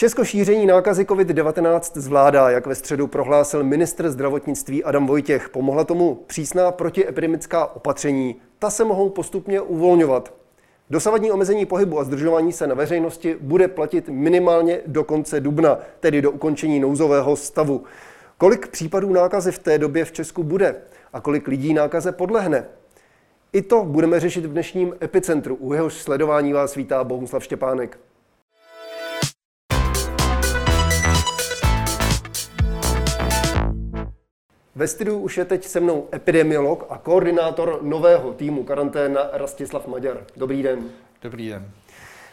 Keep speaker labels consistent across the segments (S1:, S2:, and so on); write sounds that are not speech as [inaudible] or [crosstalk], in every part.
S1: Česko šíření nákazy COVID-19 zvládá, jak ve středu prohlásil ministr zdravotnictví Adam Vojtěch. Pomohla tomu přísná protiepidemická opatření. Ta se mohou postupně uvolňovat. Dosavadní omezení pohybu a zdržování se na veřejnosti bude platit minimálně do konce dubna, tedy do ukončení nouzového stavu. Kolik případů nákazy v té době v Česku bude a kolik lidí nákaze podlehne? I to budeme řešit v dnešním epicentru. U jehož sledování vás vítá Bohuslav Štěpánek. Ve studiu už je teď se mnou epidemiolog a koordinátor nového týmu karanténa Rastislav Maďar. Dobrý den.
S2: Dobrý den.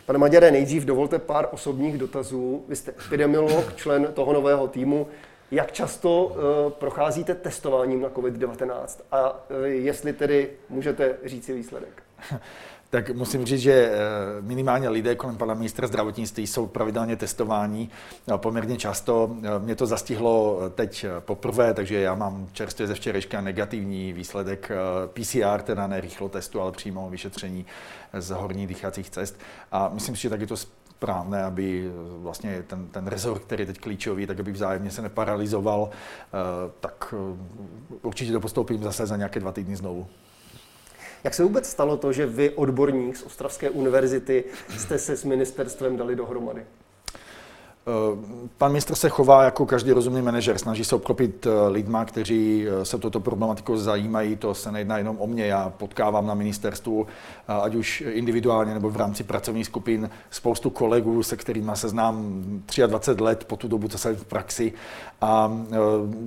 S1: Pane Maďare, nejdřív dovolte pár osobních dotazů. Vy jste epidemiolog, člen toho nového týmu. Jak často uh, procházíte testováním na COVID-19 a uh, jestli tedy můžete říct výsledek? [laughs]
S2: tak musím říct, že eh, minimálně lidé kolem pana ministra zdravotnictví jsou pravidelně testováni poměrně často. Eh, mě to zastihlo eh, teď poprvé, takže já mám čerstvě ze včerejška negativní výsledek PCR, teda ne rychlo testu, ale přímo vyšetření z horních dýchacích cest. A myslím si, že tak je to správné, aby vlastně ten, ten rezort, který je teď klíčový, tak aby vzájemně se neparalizoval, tak určitě to postoupím zase za nějaké dva týdny znovu.
S1: Jak se vůbec stalo to, že vy, odborník z Ostravské univerzity, jste se s ministerstvem dali dohromady?
S2: Eh, pan ministr se chová jako každý rozumný manažer, snaží se obklopit eh, lidma, kteří eh, se toto problematiku zajímají. To se nejedná jenom o mě, já potkávám na ministerstvu, ať už individuálně nebo v rámci pracovních skupin, spoustu kolegů, se kterými se znám 23 let po tu dobu, co jsem v praxi a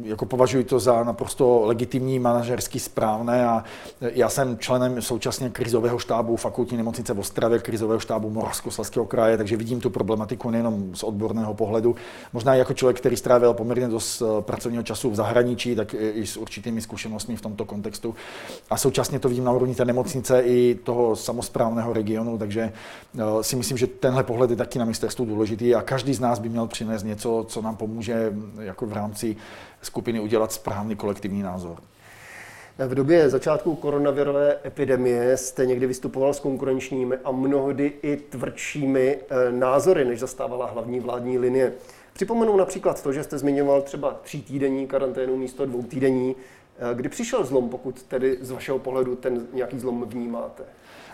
S2: jako považuji to za naprosto legitimní, manažersky správné a já jsem členem současně krizového štábu fakultní nemocnice v Ostravě, krizového štábu Moravskoslezského kraje, takže vidím tu problematiku nejenom z odborného mého pohledu. Možná jako člověk, který strávil poměrně dost eh, pracovního času v zahraničí, tak i s určitými zkušenostmi v tomto kontextu. A současně to vidím na úrovni té nemocnice i toho samozprávného regionu, takže eh, si myslím, že tenhle pohled je taky na ministerstvu důležitý a každý z nás by měl přinést něco, co nám pomůže jako v rámci skupiny udělat správný kolektivní názor.
S1: V době začátku koronavirové epidemie jste někdy vystupoval s konkurenčními a mnohdy i tvrdšími eh, názory, než zastávala hlavní vládní linie. Připomenu například to, že jste zmiňoval třeba tří týdenní karanténu místo dvou týdení. Eh, kdy přišel zlom, pokud tedy z vašeho pohledu ten nějaký zlom vnímáte?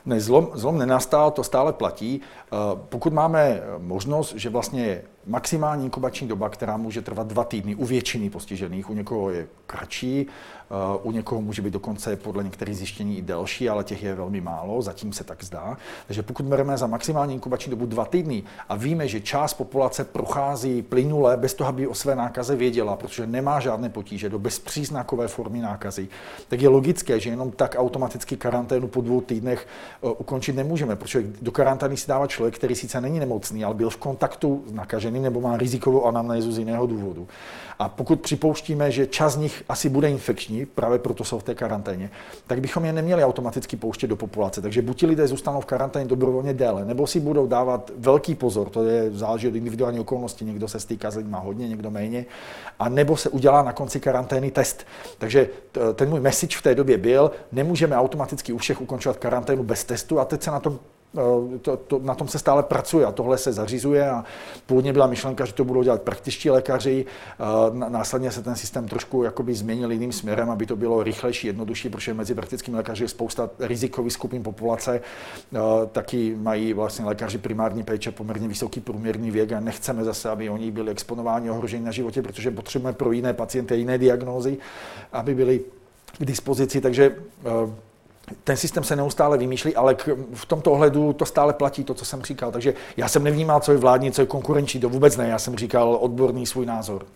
S2: Ne, zlom, zlom nenastal, to stále platí. Eh, pokud máme možnost, že vlastně maximální inkubační doba, která může trvat dva týdny u většiny postižených, u někoho je kratší, Eh, u někoho může být dokonce podle některých zjištění i delší, ale těch je velmi málo, zatím se tak zdá. Takže pokud bereme za maximální inkubační dobu dva týdny a víme, že část populace prochází plynule bez toho, aby o své nákaze věděla, protože nemá žádné potíže do bezpříznakové formy nákazy, tak je logické, že jenom tak automaticky karanténu po dvou týdnech eh, ukončit nemůžeme, protože do karantény si dává člověk, který sice není nemocný, ale byl v kontaktu s nakaženým nebo má rizikovou anamnézu z jiného důvodu. A pokud připouštíme, že čas z nich asi bude infekční, právě proto jsou v té karanténě, tak bychom je neměli automaticky pouštět do populace. Takže buď lidé zůstanou v karanténě dobrovolně déle, nebo si budou dávat velký pozor, to je záleží od individuální okolnosti, někdo se stýká s lidmi hodně, někdo méně, a nebo se udělá na konci karantény test. Takže ten můj message v té době byl, nemůžeme automaticky u všech ukončovat karanténu bez testu a teď se na tom to, to, na tom se stále pracuje a tohle se zařizuje a původně byla myšlenka, že to budou dělat praktičtí lékaři, eh, následně se ten systém trošku jakoby změnil jiným směrem, aby to bylo rychlejší, jednodušší, protože mezi praktickými lékaři je spousta rizikových skupin populace, eh, taky mají vlastně lékaři primární péče poměrně vysoký průměrný věk a nechceme zase, aby oni byli exponováni, ohroženi na životě, protože potřebujeme pro jiné pacienty jiné diagnózy, aby byli k dispozici, takže ten systém se neustále vymýšlí, ale k, v tomto ohledu to stále platí, to, co jsem říkal. Takže já jsem nevnímal, co je vládní, co je konkurenční, to vůbec ne. Já jsem říkal odborný svůj názor.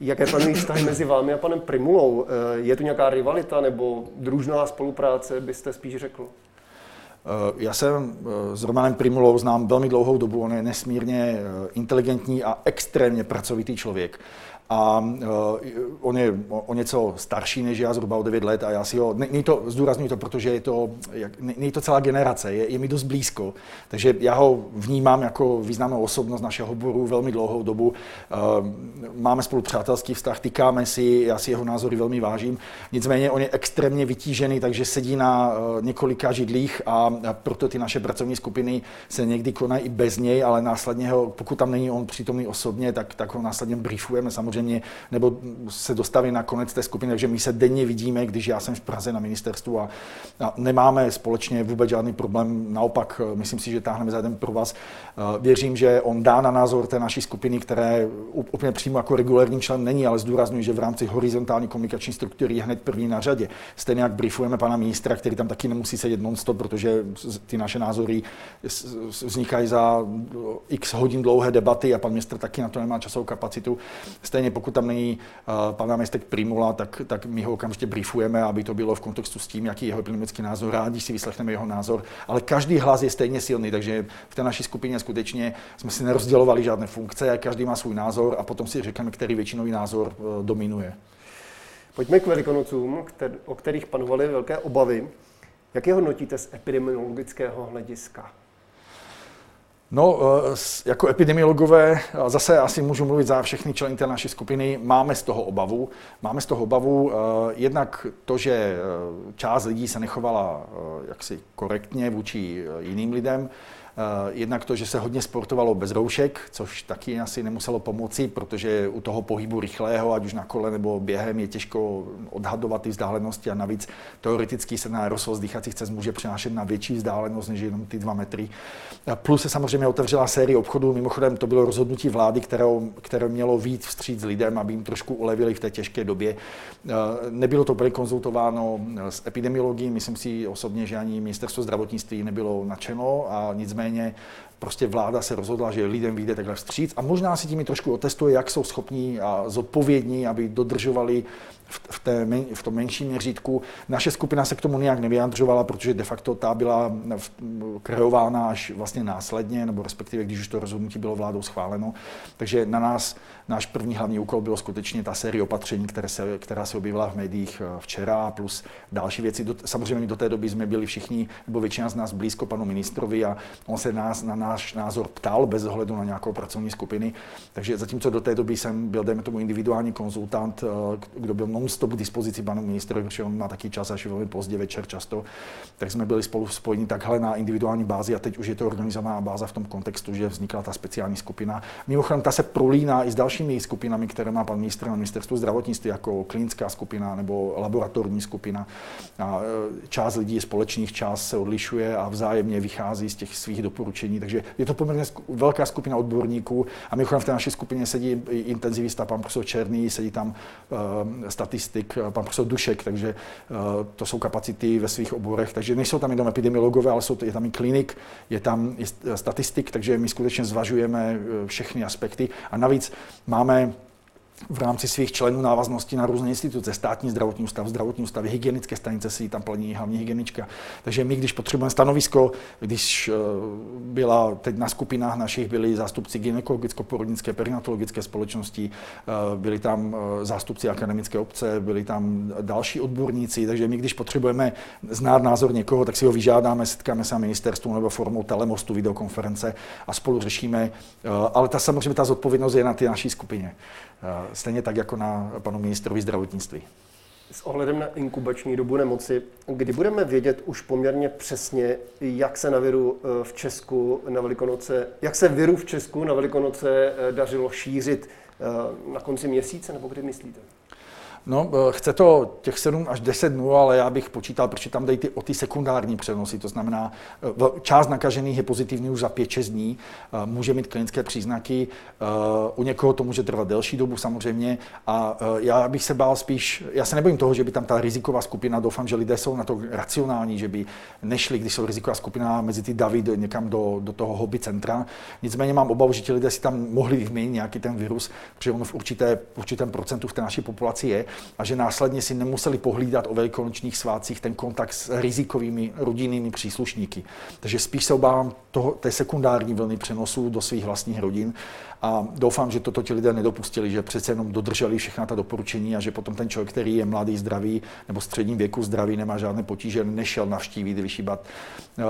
S1: Jaké panují vztahy mezi vámi a panem Primulou? Eh, je tu nějaká rivalita nebo družná spolupráce, byste spíš řekl?
S2: Eh, já jsem eh, s Romanem Primulou znám velmi dlouhou dobu, on je nesmírně inteligentní a extrémně pracovitý člověk. A uh, on je o něco starší než já, zhruba o 9 let a já si ho, není to, zdůraznuju to, protože je to, jak, není to celá generace, je, je mi dost blízko, takže já ho vnímám jako významnou osobnost našeho oboru velmi dlouhou dobu. Uh, máme spolu přátelský vztah, tykáme si, já si jeho názory velmi vážím, nicméně on je extrémně vytížený, takže sedí na uh, několika židlích a, a proto ty naše pracovní skupiny se někdy konají i bez něj, ale následně ho, pokud tam není on přítomný osobně, tak, tak ho následně briefujeme samozřejmě, nebo se dostaví na konec té skupiny, takže my se denně vidíme, když já jsem v Praze na ministerstvu a, a nemáme společně vůbec žádný problém, naopak myslím si, že táhneme za jeden pro vás. Věřím, že on dá na názor té naší skupiny, které úplně přímo jako regulární člen není, ale zdůraznuju, že v rámci horizontální komunikační struktury je hned první na řadě. Stejně jak briefujeme pana ministra, který tam taky nemusí sedět non-stop, protože ty naše názory vznikají za x hodin dlouhé debaty a pan ministr taky na to nemá časovou kapacitu. Stejně pokud tam není uh, pan náměstek Primula, tak, tak my ho okamžitě briefujeme, aby to bylo v kontextu s tím, jaký je jeho epidemický názor. Rádi si vyslechneme jeho názor, ale každý hlas je stejně silný, takže v té naší skupině skutečně jsme si nerozdělovali žádné funkce, každý má svůj názor a potom si řekneme, který většinový názor uh, dominuje.
S1: Pojďme k Velikonocům, o kterých panovaly velké obavy. Jak je hodnotíte z epidemiologického hlediska?
S2: No, eh, jako epidemiologové, zase asi můžu mluvit za všechny členy té naší skupiny, máme z toho obavu. Máme z toho obavu eh, jednak to, že eh, část lidí se nechovala jaksi korektně vůči jiným lidem, Eh, jednak to, že se hodně sportovalo bez roušek, což taky asi nemuselo pomoci, protože u toho pohybu rychlého, ať už na kole nebo během, je těžko odhadovat ty vzdálenosti a navíc teoreticky se na aerosol z dýchacích cest může přenášet na větší vzdálenost než jenom ty dva metry. Plus se samozřejmě otevřela série obchodů. Mimochodem to bylo rozhodnutí vlády, které, které mělo víc vstříc lidem, aby jim trošku ulevili v té těžké době. Eh, nebylo to úplně konzultováno s epidemiologií. Myslím si osobně, že ani ministerstvo zdravotnictví nebylo nadšeno a nicméně nicméně prostě vláda se rozhodla, že lidem vyjde takhle vstříc a možná si tím trošku otestuje, jak jsou schopní a zodpovědní, aby dodržovali v, té, v tom menším měřítku. Naše skupina se k tomu nějak nevyjadřovala, protože de facto ta byla kreována až vlastně následně, nebo respektive když už to rozhodnutí bylo vládou schváleno. Takže na nás náš první hlavní úkol bylo skutečně ta série opatření, které se, která se objevila v médiích eh, včera, plus další věci. Samozřejmě do té doby jsme byli všichni, nebo většina z nás blízko panu ministrovi a on se nás na náš názor ptal bez ohledu na nějakou pracovní skupiny. Takže zatímco do té doby jsem byl, dejme tomu, individuální konzultant, eh, kdo byl non-stop k dispozici panu ministrovi, protože on má taky čas až velmi pozdě večer často, tak jsme byli spolu spojeni takhle na individuální bázi a teď už je to organizovaná báza v tom kontextu, že vznikla ta speciální skupina. Mimochodem, ta se prolíná i s dalšími skupinami, které má pan ministr na ministerstvu zdravotnictví, jako klinická skupina nebo laboratorní skupina. A e, část lidí je společných, část se odlišuje a vzájemně vychází z těch svých doporučení. Takže je to poměrně velká skupina odborníků a mimochodem v té naší skupině sedí intenzivista pan profesor Černý, sedí tam uh, statistik pan profesor Dušek, takže uh, to jsou kapacity ve svých oborech. Takže nejsou tam jenom epidemiologové, ale jsou je tam i klinik, je tam i statistik, takže my skutečně zvažujeme všechny aspekty. A navíc máme v rámci svých členů návaznosti na různé instituce, státní zdravotní ústav, zdravotní ústavy, hygienické stanice si tam plní hlavní hygienička. Takže my, když potřebujeme stanovisko, když eh, byla teď na skupinách našich byli zástupci gynekologicko-porodnické, perinatologické společnosti, eh, byli tam eh, zástupci akademické obce, byli tam další odborníci, takže my, když potřebujeme znát názor někoho, tak si ho vyžádáme, setkáme se na ministerstvu nebo formou telemostu, videokonference a spolu řešíme. Ale ta samozřejmě ta zodpovědnost je na ty naší skupině. Stejně tak jako na panu ministrovi zdravotnictví.
S1: S ohledem na inkubační dobu nemoci, kdy budeme vědět už poměrně přesně, jak se na viru eh, v Česku na Velikonoce, jak se viru v Česku na Velikonoce eh, dařilo šířit eh, na konci měsíce, nebo kdy myslíte?
S2: No, eh, chce to těch 7 až 10 dnů, ale já bych počítal, protože tam dají ty, o ty sekundární přenosy, to znamená, eh, část nakažených je pozitivní už za 5-6 dní, eh, může mít klinické příznaky, u někoho to může trvat delší dobu samozřejmě a já bych se bál spíš, já se nebojím toho, že by tam ta riziková skupina, doufám, že lidé jsou na to racionální, že by nešli, když jsou riziková skupina mezi ty davy někam do, do toho hobby centra. Nicméně mám obavu, že ti lidé si tam mohli vyměnit nějaký ten virus, protože on v určité, v určitém procentu v té naší populaci je. A že následně si nemuseli pohlídat o velikonočních svácích ten kontakt s rizikovými rodinnými příslušníky. Takže spíš se obávám toho, té sekundární vlny přenosů do svých vlastních rodin a doufám, že toto ti lidé nedopustili, že přece jenom dodrželi všechna ta doporučení a že potom ten člověk, který je mladý, zdravý nebo středním věku zdravý, nemá žádné potíže, nešel navštívit, vyšíbat uh,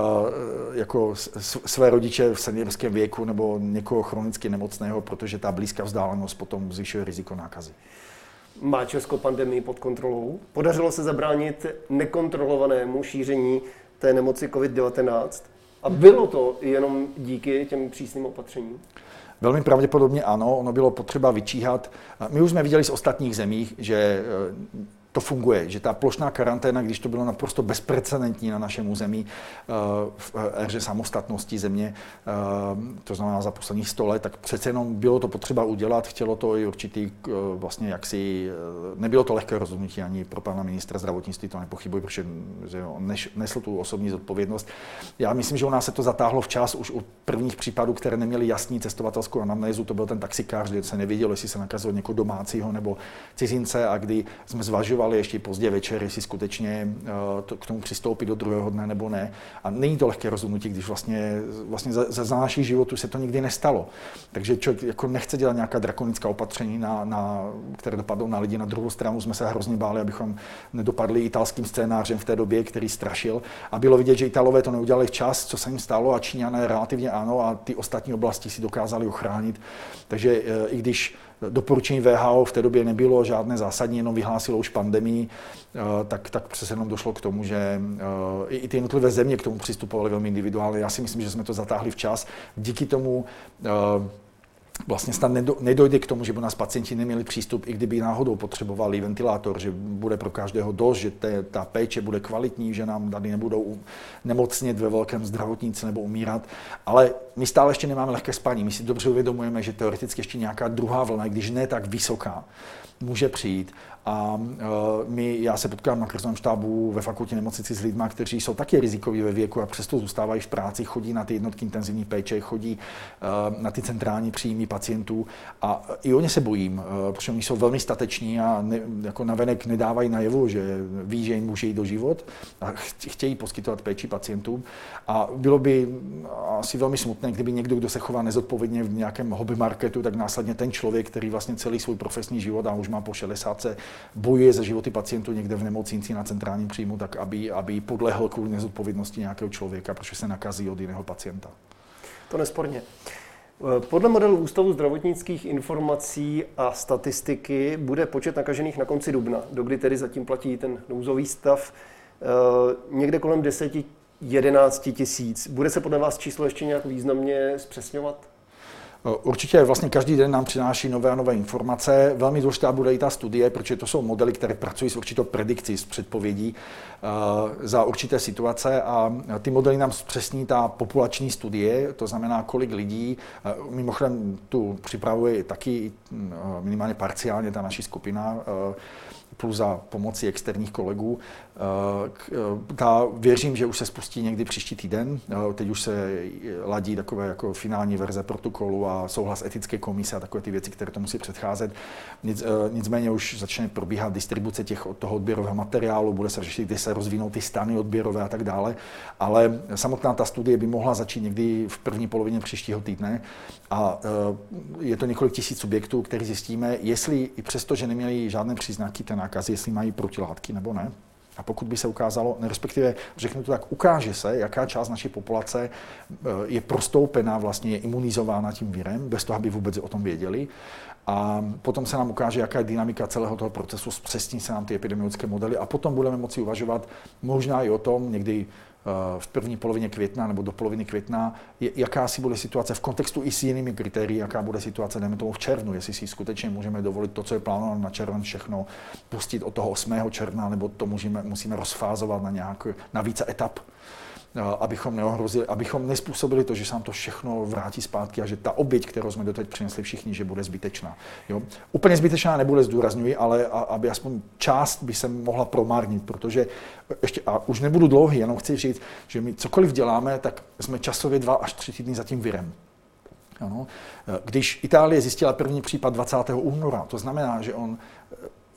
S2: jako své rodiče v seniorském věku nebo někoho chronicky nemocného, protože ta blízká vzdálenost potom zvyšuje riziko nákazy.
S1: Má Česko pandemii pod kontrolou? Podařilo se zabránit nekontrolovanému šíření té nemoci COVID-19? A bylo to jenom díky těm přísným opatřením?
S2: Velmi pravděpodobně ano, ono bylo potřeba vyčíhat. My už jsme viděli z ostatních zemích, že to funguje, že ta plošná karanténa, když to bylo naprosto bezprecedentní na našem území eh, v éře samostatnosti země, eh, to znamená za posledních 100 let, tak přece jenom bylo to potřeba udělat, chtělo to i určitý eh, vlastně jaksi, nebylo to lehké rozhodnutí ani pro pana ministra zdravotnictví, to nepochybuji, protože že on nesl tu osobní zodpovědnost. Já myslím, že u nás se to zatáhlo včas už u prvních případů, které neměly jasný cestovatelskou anamnézu, to byl ten taxikář, kde se nevědělo, jestli se nakazil někoho domácího nebo cizince a kdy jsme zvažovali, zvažovali ještě pozdě večer, jestli skutečně eh, to, k tomu přistoupit do druhého dne nebo ne. A není to lehké rozhodnutí, když vlastně, vlastně za, za našich životů se to nikdy nestalo. Takže člověk jako nechce dělat nějaká drakonická opatření, na, na, které dopadnou na lidi. Na druhou stranu jsme se hrozně báli, abychom nedopadli italským scénářem v té době, který strašil. A bylo vidět, že Italové to neudělali včas, co se jim stalo, a Číňané relativně ano, a ty ostatní oblasti si dokázali ochránit. Takže eh, i když doporučení VHO v té době nebylo žádné zásadní, jenom vyhlásilo už pandemii, eh, tak, tak přece jenom došlo k tomu, že eh, i ty jednotlivé země k tomu přistupovaly velmi individuálně. Já si myslím, že jsme to zatáhli včas. Díky tomu eh, vlastně snad nedojde k tomu, že by nás pacienti neměli přístup, i kdyby náhodou potřebovali ventilátor, že bude pro každého dost, že te, ta péče bude kvalitní, že nám tady nebudou nemocnit ve velkém zdravotníci nebo umírat. Ale my stále ještě nemáme lehké spaní. My si dobře uvědomujeme, že teoreticky ještě nějaká druhá vlna, když ne tak vysoká, může přijít. A uh, my, já se potkám na krizovém štábu ve fakultě nemocnici s lidmi, kteří jsou taky rizikoví ve věku a přesto zůstávají v práci, chodí na ty jednotky intenzivní péče, chodí uh, na ty centrální příjmy pacientů a i oni se bojím, uh, protože oni jsou velmi stateční a ne, jako navenek nedávají najevu, že ví, že jim může jít do život a chtějí poskytovat péči pacientům. A bylo by asi velmi smutné, kdyby někdo, kdo se chová nezodpovědně v nějakém hobby marketu, tak následně ten člověk, který vlastně celý svůj profesní život a už má po 60 bojuje za životy pacientů někde v nemocnici na centrálním příjmu, tak aby, aby podlehl kvůli nezodpovědnosti nějakého člověka, protože se nakazí od jiného pacienta.
S1: To nesporně. Podle modelu Ústavu zdravotnických informací a statistiky bude počet nakažených na konci dubna, dokdy tedy zatím platí ten nouzový stav, eh, někde kolem 10 11 tisíc. Bude se podle vás číslo ještě nějak významně zpřesňovat?
S2: Určitě vlastně každý den nám přináší nové a nové informace. Velmi důležitá bude i ta studie, protože to jsou modely, které pracují s určitou predikcí, s předpovědí za určité situace a ty modely nám zpřesní ta populační studie, to znamená, kolik lidí, mimochodem tu připravuje taky minimálně parciálně ta naší skupina, plus za pomoci externích kolegů. Eh, eh, ta, věřím, že už se spustí někdy příští týden. Eh, teď už se ladí takové jako finální verze protokolu a souhlas etické komise a takové ty věci, které to musí předcházet. Nic, nicméně už začne probíhat distribuce těch, toho odběrového materiálu, bude se řešit, kdy se rozvinou ty stany odběrové a tak dále. Ale samotná ta studie by mohla začít někdy v první polovině příštího týdne a je to několik tisíc subjektů, který zjistíme, jestli i přesto, že neměli žádné příznaky té nákazy, jestli mají protilátky nebo ne. A pokud by se ukázalo, respektive řeknu to tak, ukáže se, jaká část naší populace eh, je prostoupená, vlastně je imunizována tím virem, bez toho, aby vůbec o tom věděli. A potom se nám ukáže, jaká je dynamika celého toho procesu, zpřesní se nám ty epidemiologické modely a potom budeme moci uvažovat možná i o tom, někdy v první polovině května nebo do poloviny května, jaká si bude situace v kontextu i s jinými kritérii, jaká bude situace, dejme tomu v červnu, jestli si skutečně můžeme dovolit to, co je plánováno na červen, všechno pustit od toho 8. června, nebo to můžeme, musíme rozfázovat na, nějak, na více etap. Eh, abychom neohrozili, abychom nespůsobili to, že se nám to všechno vrátí zpátky a že ta oběť, kterou jsme doteď přinesli všichni, že bude zbytečná. Jo? Úplně zbytečná nebude, zdůrazňuji, ale a, aby aspoň část by se mohla promárnit, protože ještě, a už nebudu dlouhý, jenom chci říct, že my cokoliv děláme, tak jsme časově dva až tři týdny za tím virem. Ano. Eh, když Itálie zjistila první případ 20. února, to znamená, že on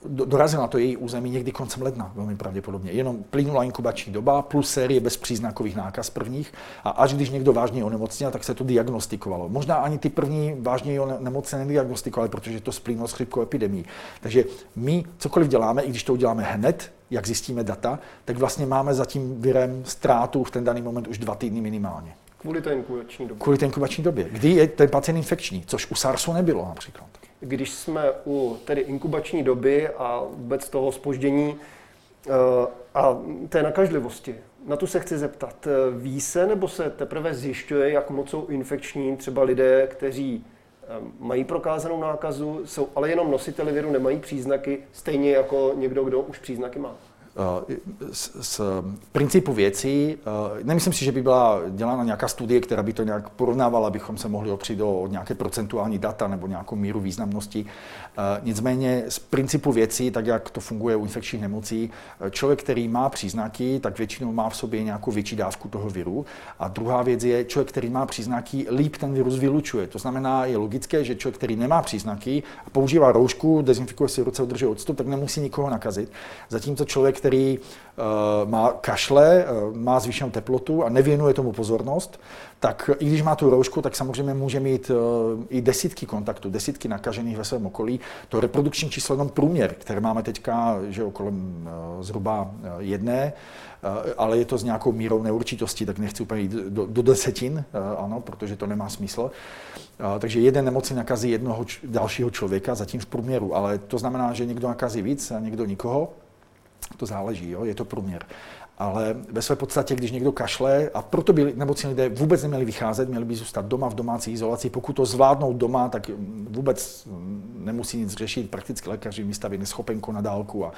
S2: dorazil na to její území někdy koncem ledna, velmi pravděpodobně. Jenom plynula inkubační doba plus série bezpříznakových nákaz prvních a až když někdo vážně onemocněl, tak se to diagnostikovalo. Možná ani ty první vážně nemocné nediagnostikovali, protože to splínulo s chřipkou epidemí. Takže my cokoliv děláme, i když to uděláme hned, jak zjistíme data, tak vlastně máme za tím virem ztrátu v ten daný moment už dva týdny minimálně.
S1: Kvůli té inkubační době.
S2: Kvůli té inkubační době, kdy je ten pacient infekční, což u SARSu nebylo například.
S1: Když jsme u tedy inkubační doby a vůbec toho spoždění eh, a té nakažlivosti, na tu se chci zeptat. Eh, ví se nebo se teprve zjišťuje, jak moc jsou infekční třeba lidé, kteří eh, mají prokázanou nákazu, jsou ale jenom nositeli viru, nemají příznaky, stejně jako někdo, kdo už příznaky má?
S2: Z, z principu věcí, eh, nemyslím si, že by byla dělána nějaká studie, která by to nějak porovnávala, abychom se mohli opřít do nějaké procentuální data nebo nějakou míru významnosti. Eh, nicméně z principu věcí, tak jak to funguje u infekčních nemocí, eh, člověk, který má příznaky, tak většinou má v sobě nějakou větší dávku toho viru. A druhá věc je, člověk, který má příznaky, líp ten virus vylučuje. To znamená, je logické, že člověk, který nemá příznaky, používá roušku, dezinfikuje si ruce, udržuje odstup, tak nemusí nikoho nakazit. Zatímco člověk, který uh, má kašle, uh, má zvýšenou teplotu a nevěnuje tomu pozornost, tak i když má tu roušku, tak samozřejmě může mít uh, i desítky kontaktů, desítky nakažených ve svém okolí. To reprodukční číslo jenom průměr, které máme teďka, že kolem zhruba jedné, ale je to s nějakou mírou neurčitosti, tak nechci úplně jít do, do desetin, ano, protože to nemá smysl. Takže jeden nemoci nakazí jednoho dalšího člověka, zatím v průměru, ale to znamená, že někdo nakazí víc a někdo nikoho. To záleží, jo? je to průměr ale ve své podstatě, když někdo kašle, a proto by nemocní lidé vůbec neměli vycházet, měli by zůstat doma v domácí izolaci. Pokud to zvládnou doma, tak vůbec nemusí nic řešit. Prakticky lékaři mi staví neschopenku na dálku a,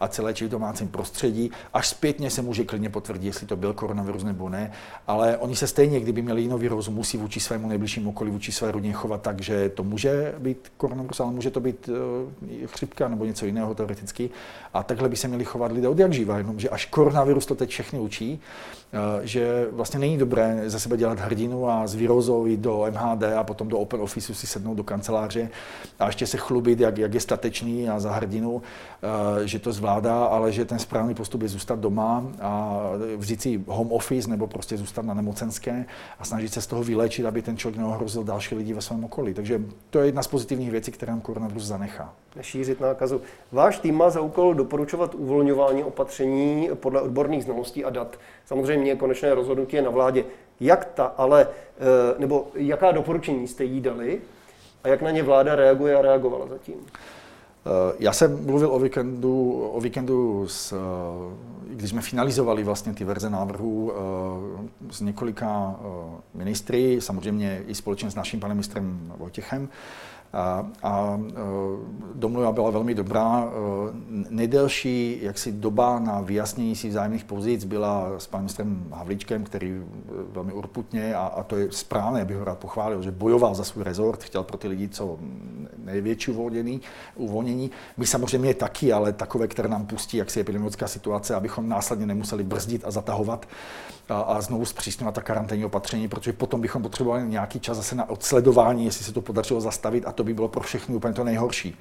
S2: a celé či v domácím prostředí. Až zpětně se může klidně potvrdit, jestli to byl koronavirus nebo ne. Ale oni se stejně, kdyby měli jinou virus, musí vůči svému nejbližšímu okolí, vůči své rodině chovat tak, že to může být koronavirus, ale může to být uh, chřipka nebo něco jiného teoreticky. A takhle by se měli chovat lidé od jak živa, jenomže až koronavirus to teď všechny učí, že vlastně není dobré ze sebe dělat hrdinu a z výrozou jít do MHD a potom do Open Officeu si sednout do kanceláře a ještě se chlubit, jak, jak je statečný a za hrdinu, eh, že to zvládá, ale že ten správný postup je zůstat doma a vzít si home office nebo prostě zůstat na nemocenské a snažit se z toho vylečit, aby ten člověk neohrozil další lidi ve svém okolí. Takže to je jedna z pozitivních věcí, které nám koronavirus zanechá
S1: nešířit nákazu. Váš tým má za úkol doporučovat uvolňování opatření podle odborných znalostí a dat. Samozřejmě konečné rozhodnutí je na vládě. Jak ta, ale, eh, nebo jaká doporučení jste jí dali a jak na ně vláda reaguje a reagovala zatím?
S2: Eh, já jsem mluvil o víkendu, o víkendu s, eh, když jsme finalizovali vlastně ty verze návrhů s několika ministry, samozřejmě i společně s naším panem ministrem Vojtěchem. A, a e, domluva byla velmi dobrá. E, nejdelší jaksi doba na vyjasnění si vzájemných pozic byla s panem ministrem Havlíčkem, který e, velmi urputně, a, a to je správné, bych ho rád pochválil, že bojoval za svůj rezort, chtěl pro ty lidi co největší uvolnění, uvolnění. My samozřejmě taky, ale takové, které nám pustí, jak si epidemiologická situace, abychom následně nemuseli brzdit a zatahovat a, a znovu zpřísňovat ta karanténní opatření, protože potom bychom potřebovali nějaký čas zase na odsledování, jestli se to podařilo zastavit a to by bylo pro všechny úplně to nejhorší.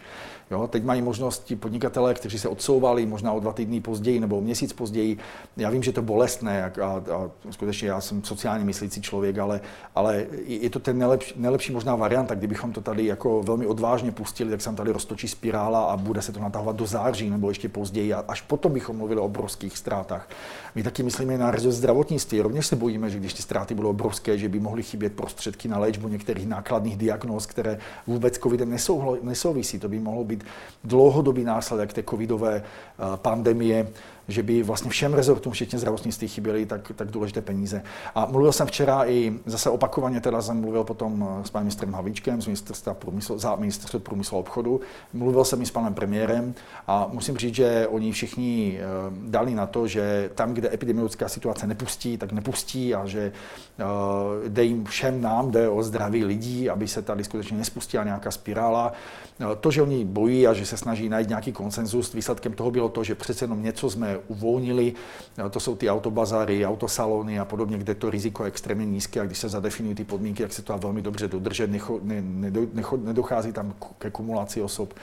S2: Jo, teď mají možnost ti podnikatelé, kteří se odsouvali možná o dva týdny později nebo o měsíc později. Já vím, že to bolestné a, a, a skutečně já jsem sociálně myslící člověk, ale, ale je to ten nejlepší, nejlepší možná varianta, kdybychom to tady jako velmi odvážně pustili, tak se tam tady roztočí spirála a bude se to natahovat do září nebo ještě později a až potom bychom mluvili o obrovských ztrátách. My taky myslíme na rezort zdravotnictví. Rovněž se bojíme, že když ty ztráty budou obrovské, že by mohly chybět prostředky na léčbu některých nákladných diagnóz, které vůbec covidem nesouvisí. To by mohlo být dlouhodobý následek té covidové eh, pandemie že by vlastně všem rezortům, včetně zdravotnictví, chyběly tak, tak důležité peníze. A mluvil jsem včera i zase opakovaně, teda jsem mluvil potom eh, s panem ministrem Havlíčkem z ministerstva průmyslu, za ministerstvo průmyslu a obchodu, mluvil jsem i s panem premiérem a musím říct, že oni všichni eh, dali na to, že tam, kde epidemiologická situace nepustí, tak nepustí a že eh, jde jim všem nám, jde o zdraví lidí, aby se tady skutečně nespustila nějaká spirála. To, že oni bojí a že se snaží najít nějaký konsenzus, výsledkem toho bylo to, že přece jenom něco jsme uvolnili. To jsou ty autobazary, autosalony a podobně, kde to riziko je extrémně nízké a když se zadefinují ty podmínky, jak se to velmi dobře dodržet, necho, ne, nedo, necho, nedochází tam ke kumulaci osob.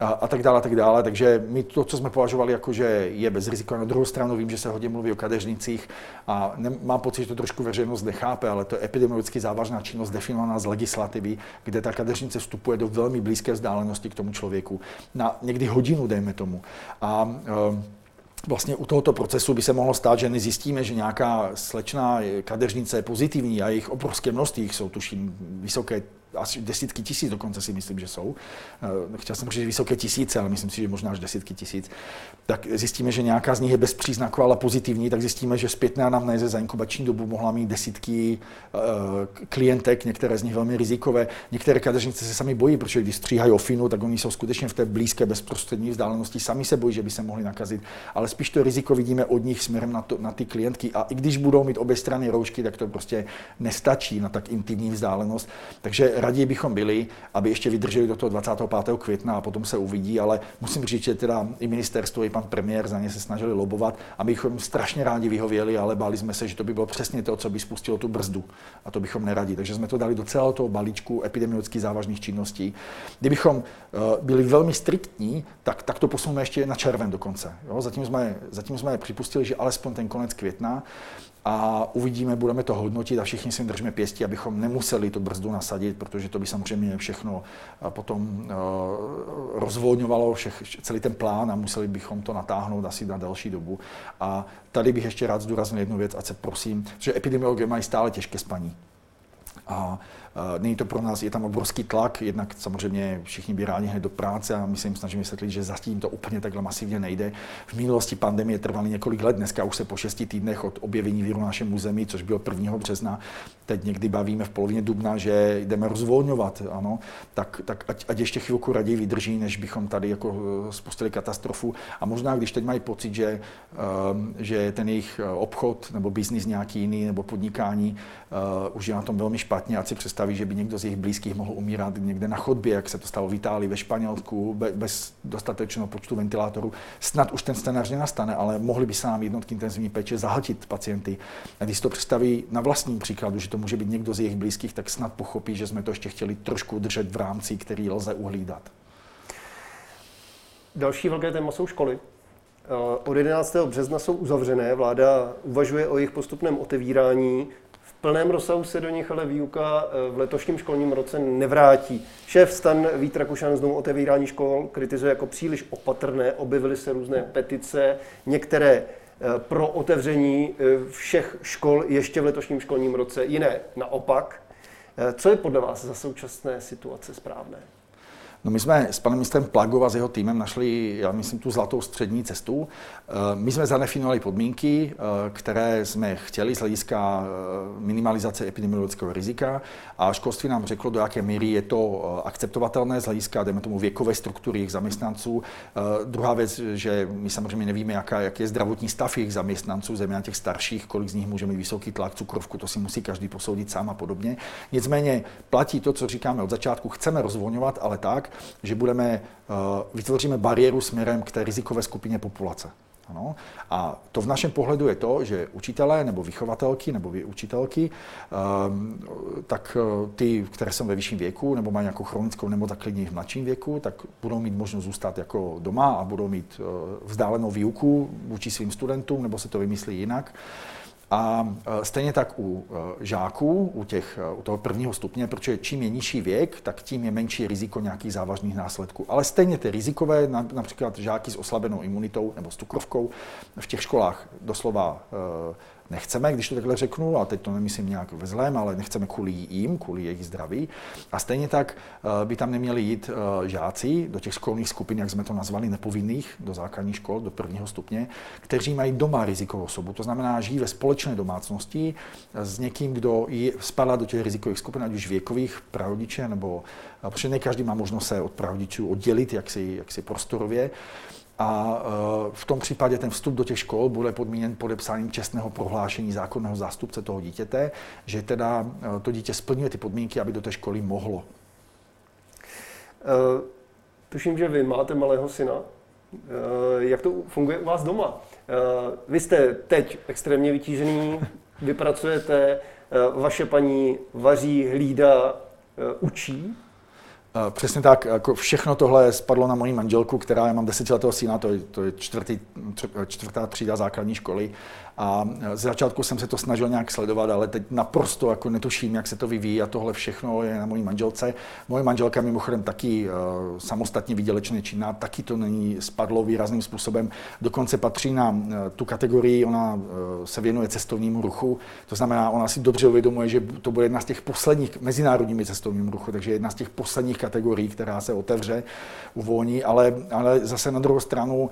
S2: a, a tak dále, a tak dále. Takže my to, co jsme považovali jako, že je bez rizika, na druhou stranu vím, že se hodně mluví o kadeřnicích a ne, mám pocit, že to trošku veřejnost nechápe, ale to je epidemiologicky závažná činnost definovaná z legislativy, kde ta kadeřnice vstupuje do velmi blízké vzdálenosti k tomu člověku. Na někdy hodinu, dejme tomu. A e, vlastně u tohoto procesu by se mohlo stát, že nezjistíme, že nějaká slečná kadeřnice je pozitivní a jejich obrovské množství, jsou tuším vysoké asi desítky tisíc dokonce si myslím, že jsou. Eh, chtěl jsem říct vysoké tisíce, ale myslím si, že možná až desítky tisíc. Tak zjistíme, že nějaká z nich je bezpříznaková, ale pozitivní, tak zjistíme, že zpětné anamnéze za inkubační dobu mohla mít desítky uh, klientek, některé z nich velmi rizikové. Některé kadeřnice se sami bojí, protože když stříhají ofinu, tak oni jsou skutečně v té blízké bezprostřední vzdálenosti, sami se bojí, že by se mohli nakazit, ale spíš to riziko vidíme od nich směrem na, to, na ty klientky. A i když budou mít obě strany roušky, tak to prostě nestačí na tak intimní vzdálenost. Takže raději bychom byli, aby ještě vydrželi do toho 25. května a potom se uvidí, ale musím říct, že teda i ministerstvo, i pan premiér za ně se snažili lobovat, abychom strašně rádi vyhověli, ale báli jsme se, že to by bylo přesně to, co by spustilo tu brzdu. A to bychom neradi. Takže jsme to dali do celého toho balíčku epidemiologicky závažných činností. Kdybychom eh, byli velmi striktní, tak, tak to posuneme ještě na červen dokonce. Jo? Zatím, jsme, zatím jsme připustili, že alespoň ten konec května a uvidíme, budeme to hodnotit a všichni si držíme pěstí, abychom nemuseli tu brzdu nasadit, protože to by samozřejmě všechno eh, potom eh, rozvolňovalo všech, celý ten plán a museli bychom to natáhnout asi na delší dobu. A tady bych ještě rád zdůraznil jednu věc, ať se prosím, že epidemiologie mají stále těžké spaní. A Není to pro nás, je tam obrovský tlak, jednak samozřejmě všichni by rádi hned do práce a my se jim snažíme vysvětlit, že zatím to úplně takhle masivně nejde. V minulosti pandemie trvaly několik let, dneska už se po šesti týdnech od objevení víru na našem území, což bylo 1. března, teď někdy bavíme v polovině dubna, že jdeme rozvolňovat, ano, tak, tak ať, ať ještě chvilku raději vydrží, než bychom tady jako eh, spustili katastrofu. A možná, když teď mají pocit, že, um, že ten jejich eh, obchod nebo biznis nějaký jiný nebo podnikání už je na tom velmi špatně, ať si představí, představí, že by někdo z jejich blízkých mohl umírat někde na chodbě, jak se to stalo v Itálii, ve Španělsku, bez dostatečného počtu ventilátorů. Snad už ten scénář nenastane, ale mohli by se nám jednotky intenzivní péče zahltit pacienty. A když to představí na vlastním příkladu, že to může být někdo z jejich blízkých, tak snad pochopí, že jsme to ještě chtěli trošku držet v rámci, který lze uhlídat.
S1: Další velké téma jsou školy. Od 11. března jsou uzavřené, vláda uvažuje o jejich postupném otevírání plném rozsahu se do nich ale výuka eh, v letošním školním roce nevrátí. Šéf Stan Vít Rakušan znovu otevírání škol kritizuje jako příliš opatrné, objevily se různé petice, některé eh, pro otevření eh, všech škol ještě v letošním školním roce, jiné naopak. Co je podle vás za současné situace správné?
S2: No my jsme s panem ministrem Plagou a s jeho týmem našli, já myslím, tu zlatou střední cestu. Eh, my jsme zadefinovali podmínky, eh, které jsme chtěli z hlediska eh, minimalizace epidemiologického rizika a školství nám řeklo, do jaké míry je to akceptovatelné z hlediska, dejme tomu, věkové struktury jejich zaměstnanců. Druhá věc, že my samozřejmě nevíme, jaká, jaký je zdravotní stav jejich zaměstnanců, zejména těch starších, kolik z nich může mít vysoký tlak, cukrovku, to si musí každý posoudit sám a podobně. Nicméně platí to, co říkáme od začátku, chceme rozvolňovat, ale tak, že budeme, eh, vytvoříme bariéru směrem k té rizikové skupině populace. Ano. A to v našem pohledu je to, že učitelé nebo vychovatelky nebo učitelky, um, tak eh, ty, které jsou ve vyšším věku nebo mají nějakou chronickou nemoc a klidně v mladším věku, tak budou mít možnost zůstat jako doma a budou mít uh, vzdálenou výuku vůči svým studentům nebo se to vymyslí jinak. A e, stejně tak u e, žáků, u, těch, e, u toho prvního stupně, protože čím je nižší věk, tak tím je menší riziko nějakých závažných následků. Ale stejně ty rizikové, například žáky s oslabenou imunitou nebo s cukrovkou, v těch školách doslova nechceme, když to takhle řeknu, a teď to nemyslím nějak ve zlém, ale nechceme kvůli jim, kvůli jejich zdraví. A stejně tak eh, by tam neměli jít eh, žáci do těch školních skupin, jak jsme to nazvali, nepovinných, do základních škol, do prvního stupně, kteří mají doma rizikovou osobu. To znamená, žijí ve společné domácnosti s někým, kdo spadá do těch rizikových skupin, ať už věkových, prarodiče, nebo protože ne každý má možnost se od prarodičů oddělit jaksi, jaksi prostorově. A e, v tom případě ten vstup do těch škol bude podmíněn podepsáním čestného prohlášení zákonného zástupce toho dítěte, že teda e, to dítě splňuje ty podmínky, aby do té školy mohlo.
S1: Uh, tuším, že vy máte malého syna. Uh, jak to funguje u vás doma? Uh, vy jste teď extrémně vytížený, [laughs] vypracujete, vaše paní vaří, hlídá, učí?
S2: Přesně tak, jako všechno tohle spadlo na moji manželku, která, já mám desetiletého syna, to je, to je čtvrtý, čtvrtá třída základní školy a z začátku jsem se to snažil nějak sledovat, ale teď naprosto jako netuším, jak se to vyvíjí a tohle všechno je na mojí manželce. Moje manželka mimochodem taky samostatně výdělečně činná, taky to není spadlo výrazným způsobem. Dokonce patří na tu kategorii, ona se věnuje cestovnímu ruchu, to znamená, ona si dobře uvědomuje, že to bude jedna z těch posledních mezinárodními cestovním ruchu, takže jedna z těch posledních kategorií, která se otevře, uvolní, ale, ale zase na druhou stranu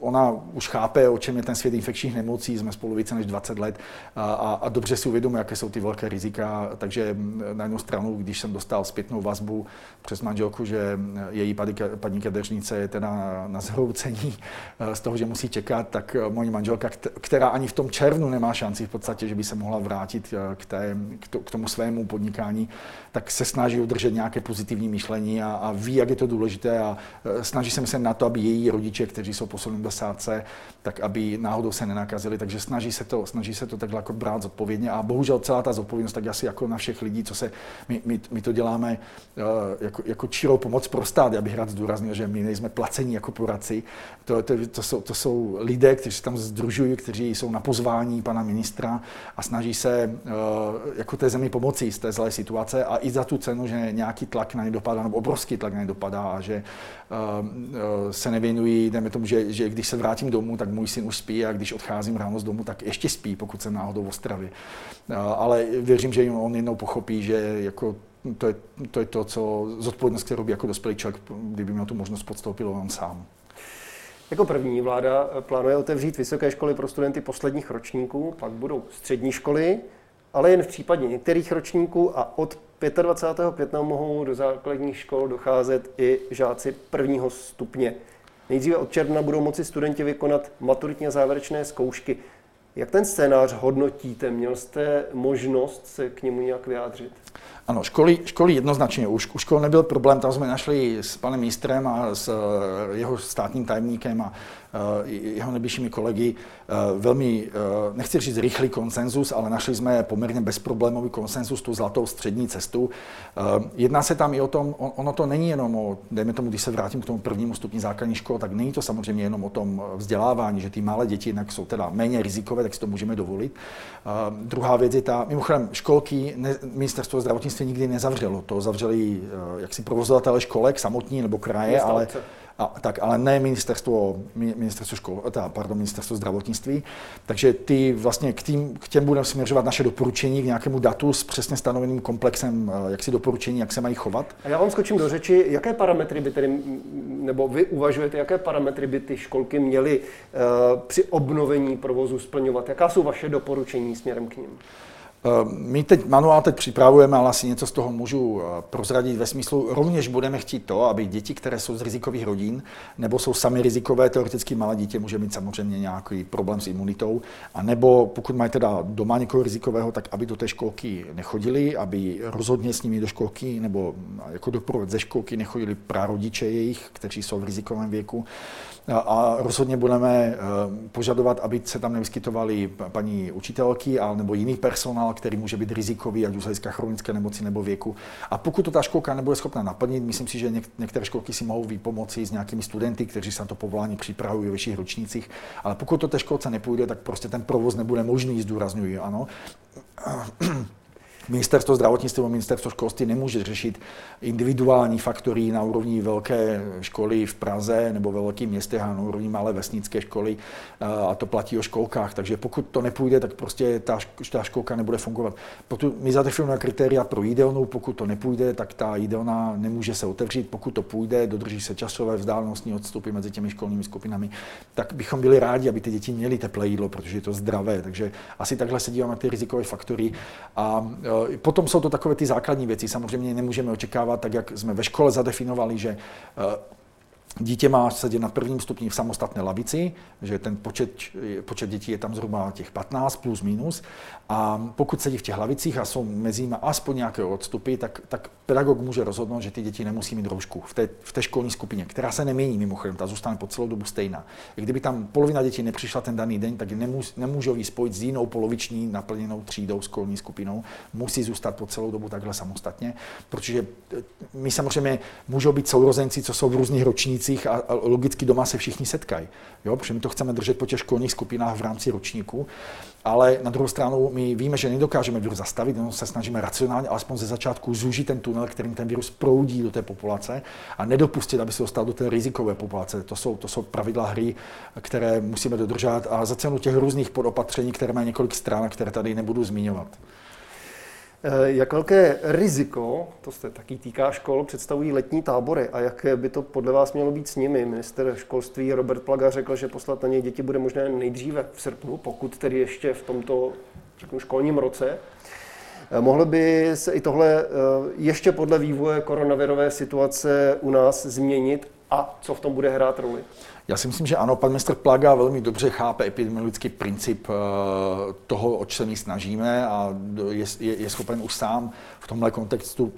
S2: ona už chápe, o čem je ten svět infekční infekčních nemocí, jsme spolu více než 20 let a, a, dobře si uvědomujeme, jaké jsou ty velké rizika. Takže na jednu stranu, když jsem dostal zpětnou vazbu přes manželku, že její paní kadeřnice je teda na, zhroucení z toho, že musí čekat, tak moje manželka, která ani v tom červnu nemá šanci v podstatě, že by se mohla vrátit k, té, k tomu svému podnikání, tak se snaží udržet nějaké pozitivní myšlení a, a ví, jak je to důležité a snaží se se na to, aby její rodiče, kteří jsou po 70, tak aby náhodou se nenakazili, takže snaží se to, snaží se to takhle jako brát zodpovědně. A bohužel celá ta zodpovědnost, tak asi jako na všech lidí, co se, my, my, my to děláme uh, jako, jako čirou pomoc pro stát. Já bych rád zdůraznil, že my nejsme placení jako poradci, to, to, to, jsou, to jsou lidé, kteří se tam združují, kteří jsou na pozvání pana ministra a snaží se uh, jako té zemi pomoci z té zlé situace. A i za tu cenu, že nějaký tlak na ně dopadá, nebo obrovský tlak na ně dopadá a že uh, uh, se nevěnují, dejme tomu, že, že když se vrátím domů, tak můj syn už spí a když odcházím ráno z domu, tak ještě spí, pokud jsem náhodou v Ostravě. Ale věřím, že on jednou pochopí, že jako to je, to je to, co zodpovědnost, kterou by jako dospělý člověk, kdyby měl tu možnost, podstoupil on sám.
S1: Jako první vláda plánuje otevřít vysoké školy pro studenty posledních ročníků, pak budou střední školy, ale jen v případě některých ročníků a od 25. května mohou do základních škol docházet i žáci prvního stupně. Nejdříve od června budou moci studenti vykonat maturitně závěrečné zkoušky. Jak ten scénář hodnotíte? Měl jste možnost se k němu nějak vyjádřit?
S2: Ano, školy, školy jednoznačně. Už u škol nebyl problém, tam jsme našli s panem ministrem a s eh, jeho státním tajemníkem a Eh, jeho nejbližšími kolegy eh, velmi, nechci říct rychlý konsenzus, ale našli jsme poměrně bezproblémový konsenzus, tu zlatou střední cestu. Jedná se tam i o tom, ono to není jenom o, dejme tomu, když se vrátím k tomu prvnímu stupni základní školy, tak není to samozřejmě jenom o tom vzdělávání, že ty malé děti jinak jsou teda méně rizikové, tak si to můžeme dovolit. Druhá věc je ta, mimochodem, školky, ministerstvo zdravotnictví nikdy nezavřelo, to zavřeli jaksi provozovatele školek samotní nebo kraje, ale a, tak, ale ne ministerstvo, ministerstvo, škol, ta, pardon, ministerstvo zdravotnictví. Takže ty vlastně k, tým, k těm budeme směřovat naše doporučení k nějakému datu s přesně stanoveným komplexem eh, jak si doporučení, jak se mají chovat.
S1: A já vám skočím do řeči, jaké parametry by tedy, nebo vy uvažujete, jaké parametry by ty školky měly uh, při obnovení provozu splňovat? Jaká jsou vaše doporučení směrem k ním?
S2: Eh, my teď manuál teď připravujeme, ale asi něco z toho můžu eh, prozradit ve smyslu, rovněž budeme chtít to, aby děti, které jsou z rizikových rodin, nebo jsou sami rizikové, teoreticky malé dítě může mít samozřejmě nějaký problém s imunitou, a nebo pokud mají teda doma někoho rizikového, tak aby do té školky nechodili, aby rozhodně s nimi do školky nebo jako doprovod ze školky nechodili prarodiče jejich, kteří jsou v rizikovém věku. A rozhodně budeme eh, požadovat, aby se tam nevyskytovali paní učitelky a nebo jiný personál, který může být rizikový, ať už hlediska chronické nemoci nebo věku. A pokud to ta školka nebude schopna naplnit, myslím si, že některé školky si mohou vypomoci s nějakými studenty, kteří se na to povolání připravují ve vyšších ročnících. Ale pokud to té školce nepůjde, tak prostě ten provoz nebude možný, zdůrazňuji, ano. Ministerstvo zdravotnictví nebo ministerstvo školství nemůže řešit individuální faktory na úrovni velké školy v Praze nebo ve velkých městech a na úrovni malé vesnické školy a to platí o školkách. Takže pokud to nepůjde, tak prostě ta, ta školka nebude fungovat. Pokud my zadefinujeme kritéria pro jídelnu, pokud to nepůjde, tak ta jídelna nemůže se otevřít. Pokud to půjde, dodrží se časové vzdálenostní odstupy mezi těmi školními skupinami, tak bychom byli rádi, aby ty děti měly teplé jídlo, protože je to zdravé. Takže asi takhle se díváme na ty rizikové faktory. A Eh, potom jsou to takové ty základní věci. Samozřejmě nemůžeme očekávat, tak jak jsme ve škole zadefinovali, že eh, Dítě má sedět na prvním stupni v samostatné lavici, že ten počet, počet dětí je tam zhruba těch 15 plus minus. A pokud sedí v těch lavicích a jsou mezi nimi aspoň nějaké odstupy, tak, tak pedagog může rozhodnout, že ty děti nemusí mít roušku v té, v té školní skupině, která se nemění mimochodem, ta zůstane po celou dobu stejná. I kdyby tam polovina dětí nepřišla ten daný den, tak nemůž, nemůžou ji spojit s jinou poloviční naplněnou třídou, školní skupinou, musí zůstat po celou dobu takhle samostatně, protože my samozřejmě můžou být sourozenci, co jsou v různých ročnících a, a logicky doma se všichni setkají, jo, protože my to chceme držet po těch školních skupinách v rámci ročníku ale na druhou stranu my víme, že nedokážeme virus zastavit, jenom se snažíme racionálně, alespoň ze začátku zúžit ten tunel, kterým ten virus proudí do té populace a nedopustit, aby se dostal do té rizikové populace. To jsou, to jsou pravidla hry, které musíme dodržet a za cenu těch různých podopatření, které mají několik stran, které tady nebudu zmiňovat.
S1: Eh, jak velké riziko, to se taky týká škol, představují letní tábory a jak by to podle vás mělo být s nimi? Minister školství Robert Plaga řekl, že poslat na ně děti bude možné nejdříve v srpnu, pokud tedy ještě v tomto řeknu, školním roce. Eh, mohlo by se i tohle eh, ještě podle vývoje koronavirové situace u nás změnit a co v tom bude hrát roli?
S2: Já si myslím, že ano, pan ministr Plaga velmi dobře chápe epidemiologický princip eh, toho, o se my snažíme a je, je, je schopen už sám v tomhle kontextu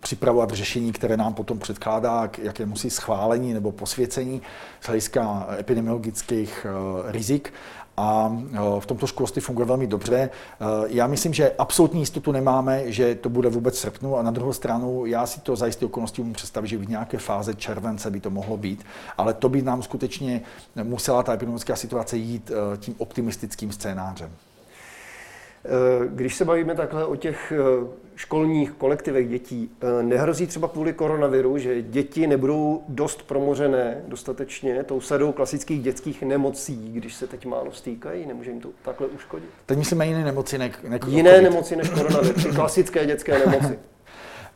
S2: připravovat řešení, které nám potom předkládá k jaké musí schválení nebo posvěcení z hlediska epidemiologických eh, rizik a e, v tomto školství funguje velmi dobře. E, já myslím, že absolutní jistotu nemáme, že to bude vůbec v srpnu a na druhou stranu já si to zajisté okolností můžu představit, že v nějaké fáze července by to mohlo být, ale to by nám skutečně musela ta epidemická situace jít e, tím optimistickým scénářem.
S1: Eh, když se bavíme takhle o těch eh, školních kolektivech dětí, eh, nehrozí třeba kvůli koronaviru, že děti nebudou dost promořené dostatečně tou sadou klasických dětských nemocí, když se teď málo stýkají, nemůže jim to takhle uškodit?
S2: Teď myslíme jiné nemoci, ne,
S1: ne Jiné nemoci než koronavir, klasické dětské nemoci. [laughs]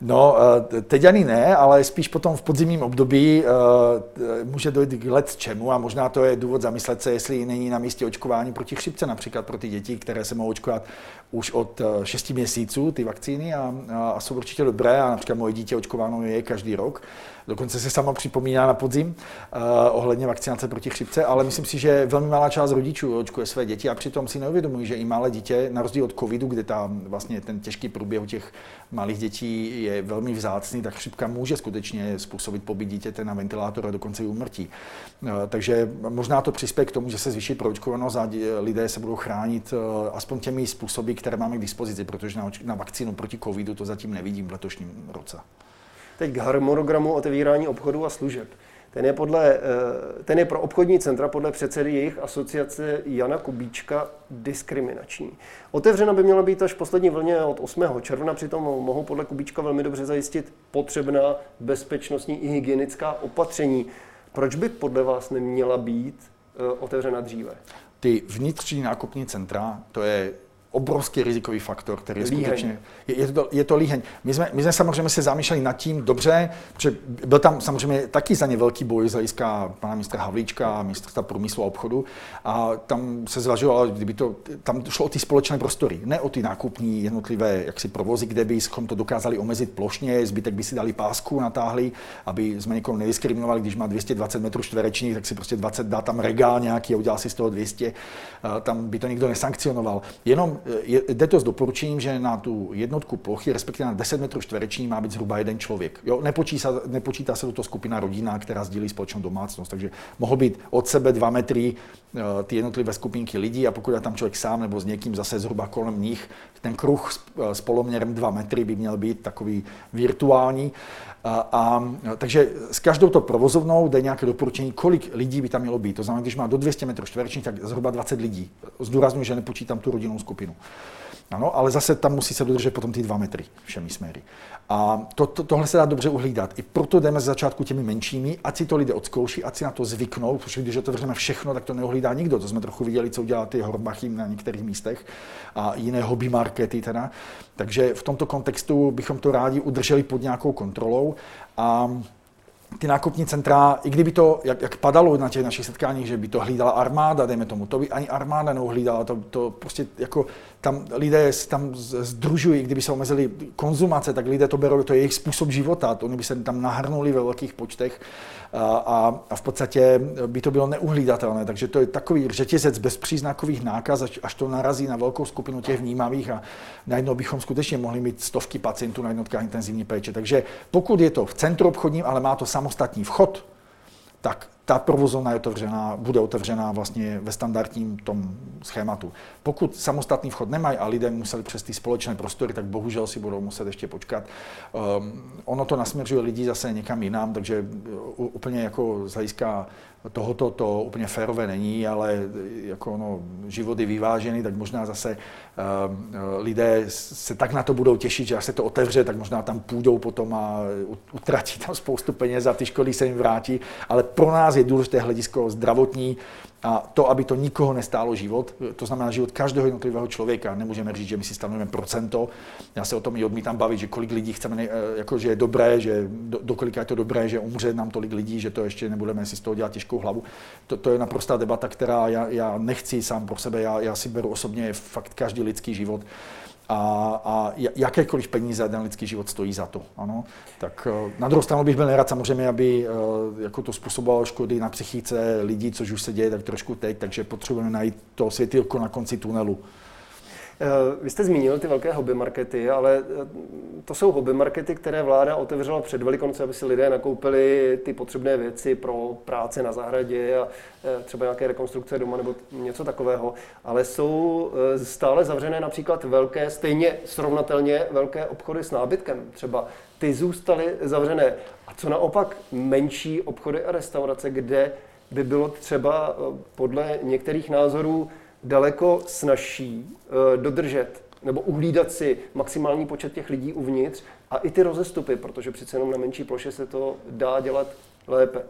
S2: No, eh, teď ani ne, ale spíš potom v podzimním období uh, může dojít k let čemu a možná to je důvod zamyslet se, jestli není na místě očkování proti chřipce, například pro ty děti, které se mohou očkovat už od 6 eh, měsíců, ty vakcíny a, a jsou určitě dobré a například moje dítě očkováno je každý rok. Dokonce se sama připomíná na podzim uh, ohledně vakcinace proti chřipce, ale myslím si, že velmi malá část rodičů očkuje své děti a přitom si neuvědomují, že i malé dítě, na rozdíl od covidu, kde tam vlastně ten těžký průběh u těch malých dětí je velmi vzácný, tak chřipka může skutečně způsobit pobyt dítěte na ventilátor a dokonce i umrtí. Uh, takže možná to přispěje k tomu, že se zvýší proočkovanost a lidé se budou chránit uh, aspoň těmi způsoby, které máme k dispozici, protože na, na vakcínu proti covidu to zatím nevidím v letošním roce.
S1: Teď k harmonogramu otevírání obchodu a služeb. Ten je, podle, eh, ten je pro obchodní centra podle předsedy jejich asociace Jana Kubíčka diskriminační. Otevřena by měla být až poslední vlně od 8. června, přitom mohou podle Kubíčka velmi dobře zajistit potřebná bezpečnostní i hygienická opatření. Proč by podle vás neměla být eh, otevřena dříve?
S2: Ty vnitřní nákupní centra, to je obrovský rizikový faktor, který je líheň. skutečně, je, je, to, je to líheň. My jsme, my jsme samozřejmě se zamýšleli nad tím dobře, protože byl tam samozřejmě taky za ně velký boj z hlediska pana ministra Havlíčka a ministra průmyslu a obchodu a tam se zvažovalo, kdyby to, tam šlo o ty společné prostory, ne o ty nákupní jednotlivé jaksi provozy, kde bychom to dokázali omezit plošně, zbytek by si dali pásku, natáhli, aby jsme někoho nediskriminovali, když má 220 metrů čtverečních, tak si prostě 20 dá tam regál nějaký a udělal si z toho 200, tam by to nikdo nesankcionoval. Jenom je, jde to s doporučením, že na tu jednotku plochy, respektive na 10 metrů čtvereční, má být zhruba jeden člověk. Jo, nepočítá, nepočítá se do toho skupina rodina, která sdílí společnou domácnost, takže mohou být od sebe dva metry uh, ty jednotlivé skupinky lidí a pokud je tam člověk sám nebo s někým zase zhruba kolem nich, ten kruh s, uh, s poloměrem 2 metry by měl být takový virtuální. A, a, takže s každou to provozovnou jde nějaké doporučení, kolik lidí by tam mělo být. To znamená, když má do 200 metrů čtverečních, tak zhruba 20 lidí. Zdůraznuju, že nepočítám tu rodinnou skupinu. Ano, ale zase tam musí se dodržet potom ty dva metry všemi směry. A to, to, tohle se dá dobře uhlídat. I proto jdeme z začátku těmi menšími, ať si to lidé odzkouší, ať si na to zvyknou, protože když otevřeme všechno, tak to neohlídá nikdo. To jsme trochu viděli, co udělá ty horbachy na některých místech a jiné hobby markety teda. Takže v tomto kontextu bychom to rádi udrželi pod nějakou kontrolou a ty nákupní centra, i kdyby to, jak, jak padalo na těch našich setkáních, že by to hlídala armáda, dejme tomu, to by ani armáda neuhlídala, to, to prostě jako tam lidé tam združují, kdyby se omezili konzumace, tak lidé to berou, to je jejich způsob života, to oni by se tam nahrnuli ve velkých počtech a, a v podstatě by to bylo neuhlídatelné. Takže to je takový řetězec bezpříznakových nákaz, až, až to narazí na velkou skupinu těch vnímavých a najednou bychom skutečně mohli mít stovky pacientů na jednotkách intenzivní péče. Takže pokud je to v centru obchodním, ale má to samostatný vchod, tak ta provozovna je otevřená, bude otevřená vlastně ve standardním tom schématu. Pokud samostatný vchod nemají a lidé museli přes ty společné prostory, tak bohužel si budou muset ještě počkat. Um, ono to nasměřuje lidi zase někam jinam, takže úplně jako z hlediska tohoto to úplně férové není, ale jako no, život je vyvážený, tak možná zase uh, lidé se tak na to budou těšit, že až se to otevře, tak možná tam půjdou potom a utratí tam spoustu peněz a ty škody se jim vrátí, ale pro nás je důležité hledisko zdravotní, a to, aby to nikoho nestálo život, to znamená život každého jednotlivého člověka. Nemůžeme říct, že my si stanovíme procento. Já se o tom i odmítám bavit, že kolik lidí chceme, eh, jako, že je dobré, že do, do kolika je to dobré, že umře nám tolik lidí, že to ještě nebudeme si z toho dělat těžkou hlavu. To, to je naprostá debata, která já, já nechci sám pro sebe. Já, já si beru osobně fakt každý lidský život a, a jakékoliv peníze ten lidský život stojí za to. Ano? Tak eh, na druhou stranu bych byl nerad samozřejmě, aby eh, jako to způsobovalo škody na psychice lidí, což už se děje tak trošku teď, takže potřebujeme najít to světilko na konci tunelu.
S1: Eh, vy jste zmínil ty velké hobby markety, ale eh, to jsou hobby markety, které vláda otevřela před Velikonoce, aby si lidé nakoupili ty potřebné věci pro práce na zahradě a eh, třeba nějaké rekonstrukce doma nebo něco takového. Ale jsou stále zavřené například velké, stejně srovnatelně velké obchody s nábytkem. Třeba ty zůstaly zavřené. A co naopak menší obchody a restaurace, kde by bylo třeba podle některých názorů daleko snažší eh, dodržet nebo uhlídat si maximální počet těch lidí uvnitř a i ty rozestupy, protože přece jenom na menší ploše se to dá dělat lépe.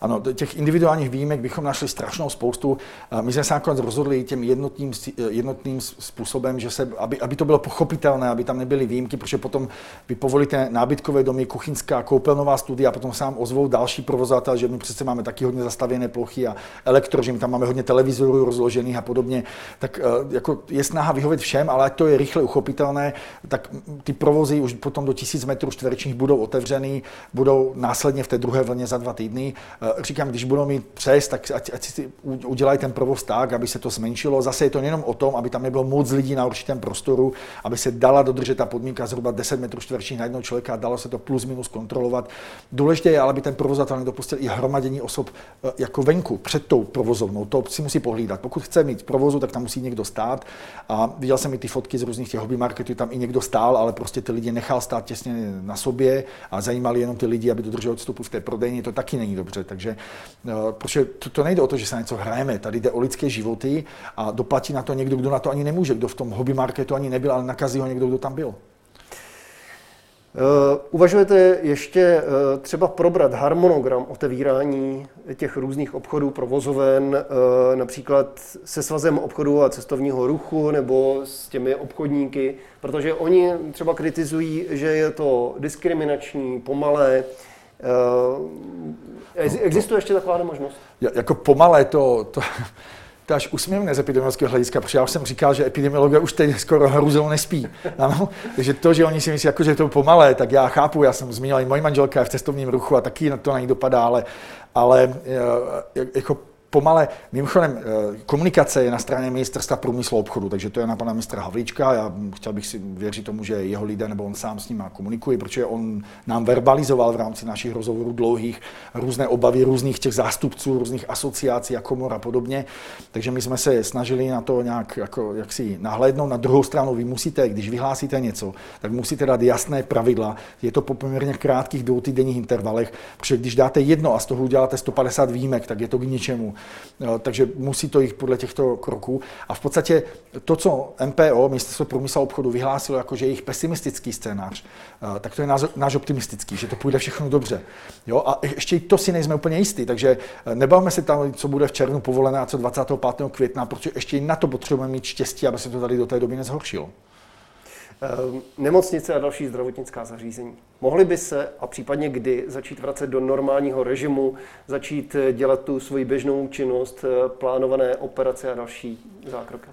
S2: Ano, těch individuálních výjimek bychom našli strašnou spoustu. My jsme se nakonec rozhodli tím jednotným, jednotným způsobem, že se, aby, aby, to bylo pochopitelné, aby tam nebyly výjimky, protože potom vy povolíte nábytkové domy, kuchyňská, koupelnová studia a potom se vám ozvou další provozovatel, že my přece máme taky hodně zastavěné plochy a elektro, že my tam máme hodně televizorů rozložených a podobně. Tak eh, jako je snaha vyhovět všem, ale ať to je rychle uchopitelné, tak ty provozy už potom do tisíc metrů čtverečních budou otevřený, budou následně v té druhé vlně za dva týdny Eh, říkám, když budou mít přes, tak ať, ať si udělají ten provoz tak, aby se to zmenšilo. Zase je to jenom o tom, aby tam nebylo moc lidí na určitém prostoru, aby se dala dodržet ta podmínka zhruba 10 metrů čtverečních na jednoho člověka a dalo se to plus minus kontrolovat. Důležité je, aby ten provozatel nedopustil i hromadění osob eh, jako venku, před tou provozovnou. To si musí pohlídat. Pokud chce mít provozu, tak tam musí někdo stát. A viděl jsem i ty fotky z různých těch hobby marketů, tam i někdo stál, ale prostě ty lidi nechal stát těsně na sobě a zajímali jenom ty lidi, aby dodrželi odstupu v té prodejně. To taky není dobře. Takže eh, protože to, to nejde o to, že se na něco hrajeme, tady jde o lidské životy a doplatí na to někdo, kdo na to ani nemůže, kdo v tom hobby marketu ani nebyl, ale nakazí ho někdo, kdo tam byl.
S1: Uh, uvažujete ještě uh, třeba probrat harmonogram otevírání těch různých obchodů, provozoven, například se svazem obchodu a cestovního ruchu nebo s těmi obchodníky, protože oni třeba kritizují, že je to diskriminační, pomalé, existuje ještě taková možnost?
S2: Jako pomalé to, to, to až usměvné z epidemiologického hlediska, protože já už jsem říkal, že epidemiologie už teď skoro hruzel nespí. Ano? Takže to, že oni si myslí, jako, že to pomalé, tak já chápu, já jsem zmínil, i moje manželka je v cestovním ruchu a taky na to na ní dopadá, ale, ale eh, jako pomale, mimochodem, eh, komunikace je na straně ministerstva průmyslu a obchodu, takže to je na pana ministra Havlíčka. Já chtěl bych si věřit tomu, že jeho lidé nebo on sám s ním komunikuje, protože on nám verbalizoval v rámci našich rozhovorů dlouhých různé obavy různých těch zástupců, různých asociací a komor a podobně. Takže my jsme se snažili na to nějak jako, jak si nahlédnout. Na druhou stranu vy musíte, když vyhlásíte něco, tak musíte dát jasné pravidla. Je to po poměrně krátkých dvoutýdenních intervalech, protože když dáte jedno a z toho uděláte 150 výjimek, tak je to k ničemu. Takže musí to jít podle těchto kroků. A v podstatě to, co MPO, Ministerstvo průmyslu a obchodu, vyhlásilo jako, že je jejich pesimistický scénář, eh, tak to je náš, náš optimistický, že to půjde všechno dobře. Jo? A ještě i to si nejsme úplně jistí, takže eh, nebavme se tam, co bude v červnu povolené a co 25. května, protože ještě i na to potřebujeme mít štěstí, aby se to tady do té doby nezhoršilo.
S1: Nemocnice a další zdravotnická zařízení. Mohli by se a případně kdy začít vracet do normálního režimu, začít dělat tu svoji běžnou činnost, plánované operace a další zákroky?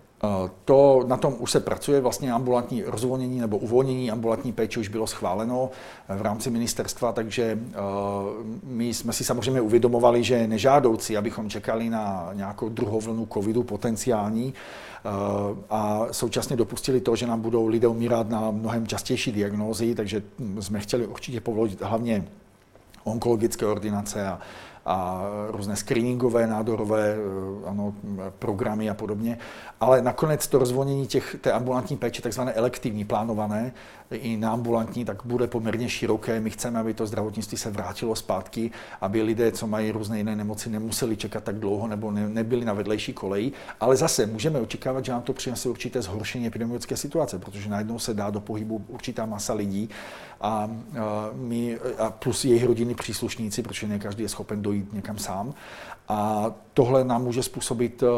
S2: To, na tom už se pracuje, vlastně ambulantní rozvolnění nebo uvolnění ambulantní péče už bylo schváleno v rámci ministerstva, takže my jsme si samozřejmě uvědomovali, že je nežádoucí, abychom čekali na nějakou druhou vlnu covidu potenciální a současně dopustili to, že nám budou lidé umírat na mnohem častější diagnózy, takže jsme chtěli určitě povolit hlavně onkologické ordinace a, a různé screeningové, nádorové eh, ano, programy a podobně. Ale nakonec to rozvolnění těch, té ambulantní péče, takzvané elektivní, plánované, i na ambulantní, tak bude poměrně široké. My chceme, aby to zdravotnictví se vrátilo zpátky, aby lidé, co mají různé jiné nemoci, nemuseli čekat tak dlouho nebo ne, nebyli na vedlejší koleji. Ale zase můžeme očekávat, že nám to přinese určité zhoršení epidemiologické situace, protože najednou se dá do pohybu určitá masa lidí a, a my, a plus jejich rodiny příslušníci, protože ne každý je schopen dojít někam sám. A tohle nám může způsobit uh,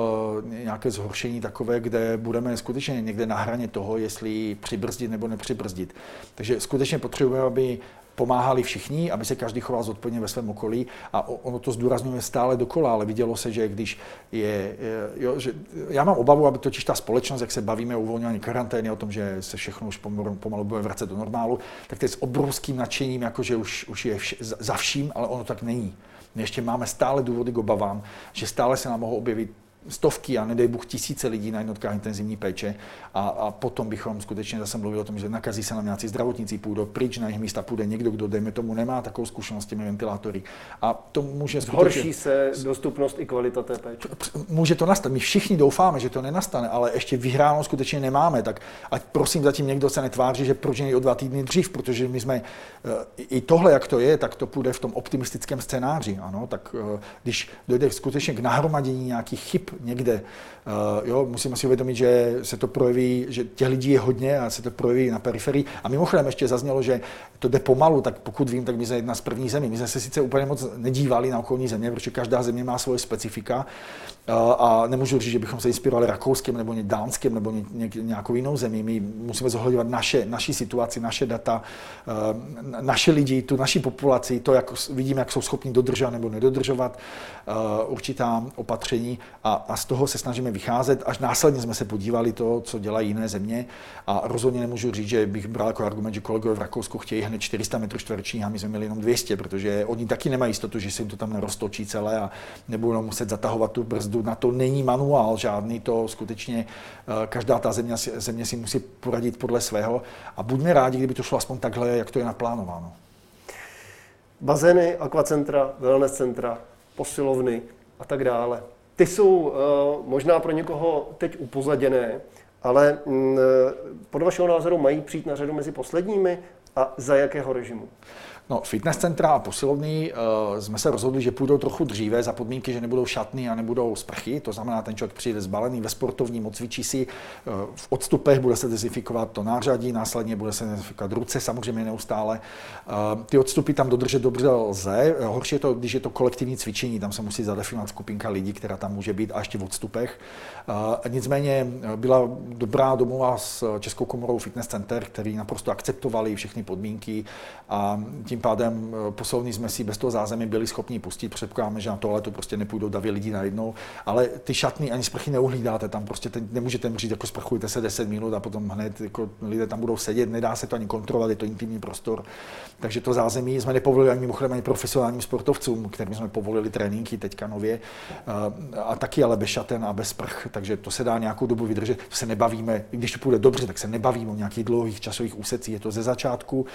S2: nějaké zhoršení takové, kde budeme skutečně někde na hraně toho, jestli přibrzdit nebo nepřibrzdit. Takže skutečně potřebujeme, aby pomáhali všichni, aby se každý choval zodpovědně ve svém okolí a ono to zdůrazňuje stále dokola, ale vidělo se, že když je, jo, že já mám obavu, aby totiž ta společnost, jak se bavíme o uvolňování karantény, o tom, že se všechno už pomalu, pomalu bude vracet do normálu, tak to je s obrovským nadšením, jako že už, už je vš, za vším, ale ono tak není. Ještě máme stále důvody k obavám, že stále se nám mohou objevit stovky a nedej Bůh tisíce lidí na jednotkách intenzivní péče a, a potom bychom skutečně zase mluvili o tom, že nakazí se nám nějací zdravotníci, půjdou pryč na jejich místa, půjde někdo, kdo dejme tomu nemá takovou zkušenost s těmi ventilátory. A to může
S1: skutečně... Zhorší se dostupnost i kvalita té péče.
S2: Může to nastat. My všichni doufáme, že to nenastane, ale ještě vyhráno skutečně nemáme. Tak ať prosím zatím někdo se netváří, že proč o dva týdny dřív, protože my jsme eh, i tohle, jak to je, tak to půjde v tom optimistickém scénáři. Ano, tak eh, když dojde skutečně k nahromadění nějakých chyb někde Uh, jo, musíme si uvědomit, že se to projeví, že těch lidí je hodně a se to projeví na periferii. A mimochodem ještě zaznělo, že to jde pomalu, tak pokud vím, tak my jsme jedna z prvních zemí. My jsme se sice úplně moc nedívali na okolní země, protože každá země má svoje specifika a nemůžu říct, že bychom se inspirovali Rakouskem nebo Dánskem nebo ně, nějakou jinou zemí. My musíme zohledňovat naše, naši situaci, naše data, uh, naše lidi, tu naši populaci, to, jak vidíme, jak jsou schopni dodržovat nebo nedodržovat určitá opatření a, a z toho se snažíme vycházet. Až následně jsme se podívali to, co dělají jiné země a rozhodně nemůžu říct, že bych bral jako argument, že kolegové v Rakousku chtějí hned 400 metrů čtverečních a my jsme měli jenom 200, protože oni taky nemají jistotu, že se jim to tam neroztočí celé a nebudou muset zatahovat tu brzdu. Na to není manuál žádný, to skutečně eh, každá ta země, země si musí poradit podle svého a buďme rádi, kdyby to šlo aspoň takhle, jak to je naplánováno.
S1: Bazény, akvacentra, wellness centra, posilovny a tak dále ty jsou uh, možná pro někoho teď upozaděné, ale mm, eh, podle vašeho názoru mají přijít na řadu mezi posledními a za jakého režimu?
S2: No, fitness centra a posilovny uh, jsme se rozhodli, že půjdou trochu dříve za podmínky, že nebudou šatny a nebudou sprchy. To znamená, ten člověk přijde zbalený ve sportovním, odcvičí si uh, v odstupech, bude se dezinfikovat to nářadí, následně bude se dezinfikovat ruce, samozřejmě neustále. Uh, ty odstupy tam dodržet dobře lze. Horší je to, když je to kolektivní cvičení, tam se musí zadefinovat skupinka lidí, která tam může být a ještě v odstupech. Uh, nicméně byla dobrá domluva s Českou komorou fitness center, který naprosto akceptovali všechny podmínky a tím tím pádem eh, poslovní jsme si bez toho zázemí byli schopni pustit. Předpokládáme, že na tohle to prostě nepůjdou davy lidí najednou, ale ty šatny ani sprchy neuhlídáte, tam prostě ten, nemůžete říct, jako sprchujte se 10 minut a potom hned jako lidé tam budou sedět, nedá se to ani kontrolovat, je to intimní prostor. Takže to zázemí jsme nepovolili ani mimochodem ani profesionálním sportovcům, kterým jsme povolili tréninky teďka nově, eh, a taky ale bez šaten a bez sprch, takže to se dá nějakou dobu vydržet. To se nebavíme, když to půjde dobře, tak se nebavíme o nějakých dlouhých časových úsecích, je to ze začátku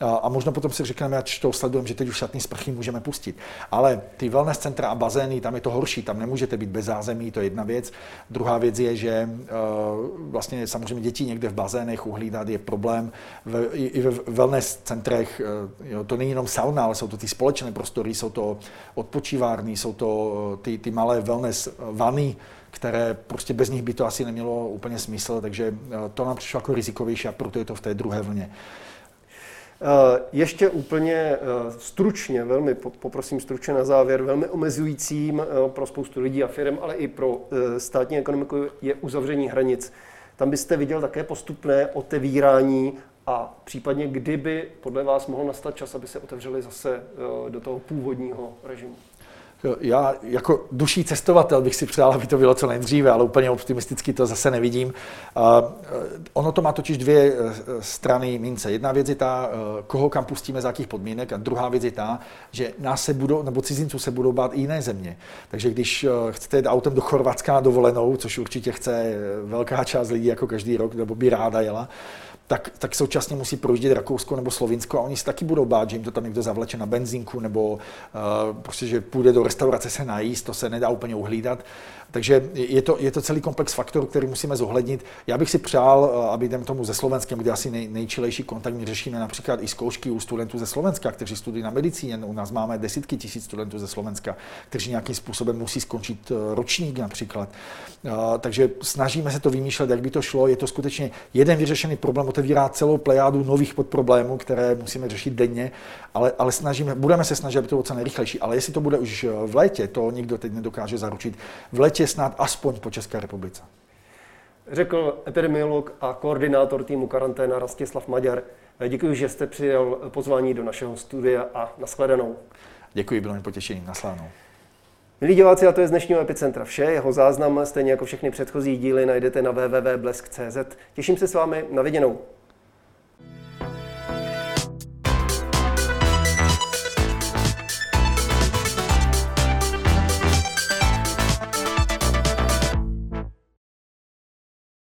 S2: a, a možná potom si řekneme, ať to sledujeme, že teď už šatný sprchy můžeme pustit. Ale ty wellness centra a bazény, tam je to horší, tam nemůžete být bez zázemí, to je jedna věc. Druhá věc je, že uh, vlastně samozřejmě děti někde v bazénech uhlídat je problém. V, i, I ve wellness centrech, uh, jo, to není jenom sauna, ale jsou to ty společné prostory, jsou to odpočívárny, jsou to uh, ty, ty malé wellness vany, které prostě bez nich by to asi nemělo úplně smysl, takže to nám přišlo jako rizikovější a proto je to v té druhé vlně.
S1: Eh, ještě úplně eh, stručně, velmi poprosím stručně na závěr, velmi omezujícím eh, pro spoustu lidí a firm, ale i pro státní ekonomiku je uzavření hranic. Tam byste viděl také postupné otevírání a případně kdyby podle vás mohl nastat čas, aby se otevřeli zase do toho původního režimu?
S2: Já jako duší cestovatel bych si přál, aby to bylo co nejdříve, ale úplně optimisticky to zase nevidím. Ono to má totiž dvě e, strany mince. Jedna věc je ta, e, koho kam pustíme, za jakých podmínek, a druhá věc je ta, že nás se budou, nebo cizinců se budou bát i jiné země. Takže když chcete jít autem do Chorvatska na dovolenou, což určitě chce velká část lidí jako každý rok, nebo by ráda jela, tak, tak současně musí projíždět Rakousko nebo Slovinsko a oni se taky budou bát, že jim to tam někdo zavleče na benzínku nebo uh, prostě, že půjde do restaurace se najíst, to se nedá úplně uhlídat. Takže je to, je to celý komplex faktorů, který musíme zohlednit. Já bych si přál, eh, aby jdem tomu ze Slovenskem, kde asi nej, nejčilejší kontakt, my řešíme například i zkoušky u studentů ze Slovenska, kteří studují na medicíně. U nás máme desítky tisíc studentů ze Slovenska, kteří nějakým způsobem musí skončit eh, ročník například. Takže snažíme se to vymýšlet, jak by to šlo. Je to skutečně jeden vyřešený problém, otevírá celou plejádu nových podproblémů, které musíme řešit denně, ale, ale snažíme, budeme se snažit, aby to bylo co nejrychlejší. Ale jestli to bude už v létě, to nikdo teď nedokáže zaručit. V létě snad aspoň po České republice.
S1: Řekl epidemiolog a koordinátor týmu karanténa Rastislav Maďar. Děkuji, že jste přijel pozvání do našeho studia a nashledanou.
S2: Děkuji, bylo mi potěšením. Nashledanou.
S1: Milí diváci, a to je z dnešního Epicentra vše. Jeho záznam, stejně jako všechny předchozí díly, najdete na www.blesk.cz. Těším se s vámi na viděnou.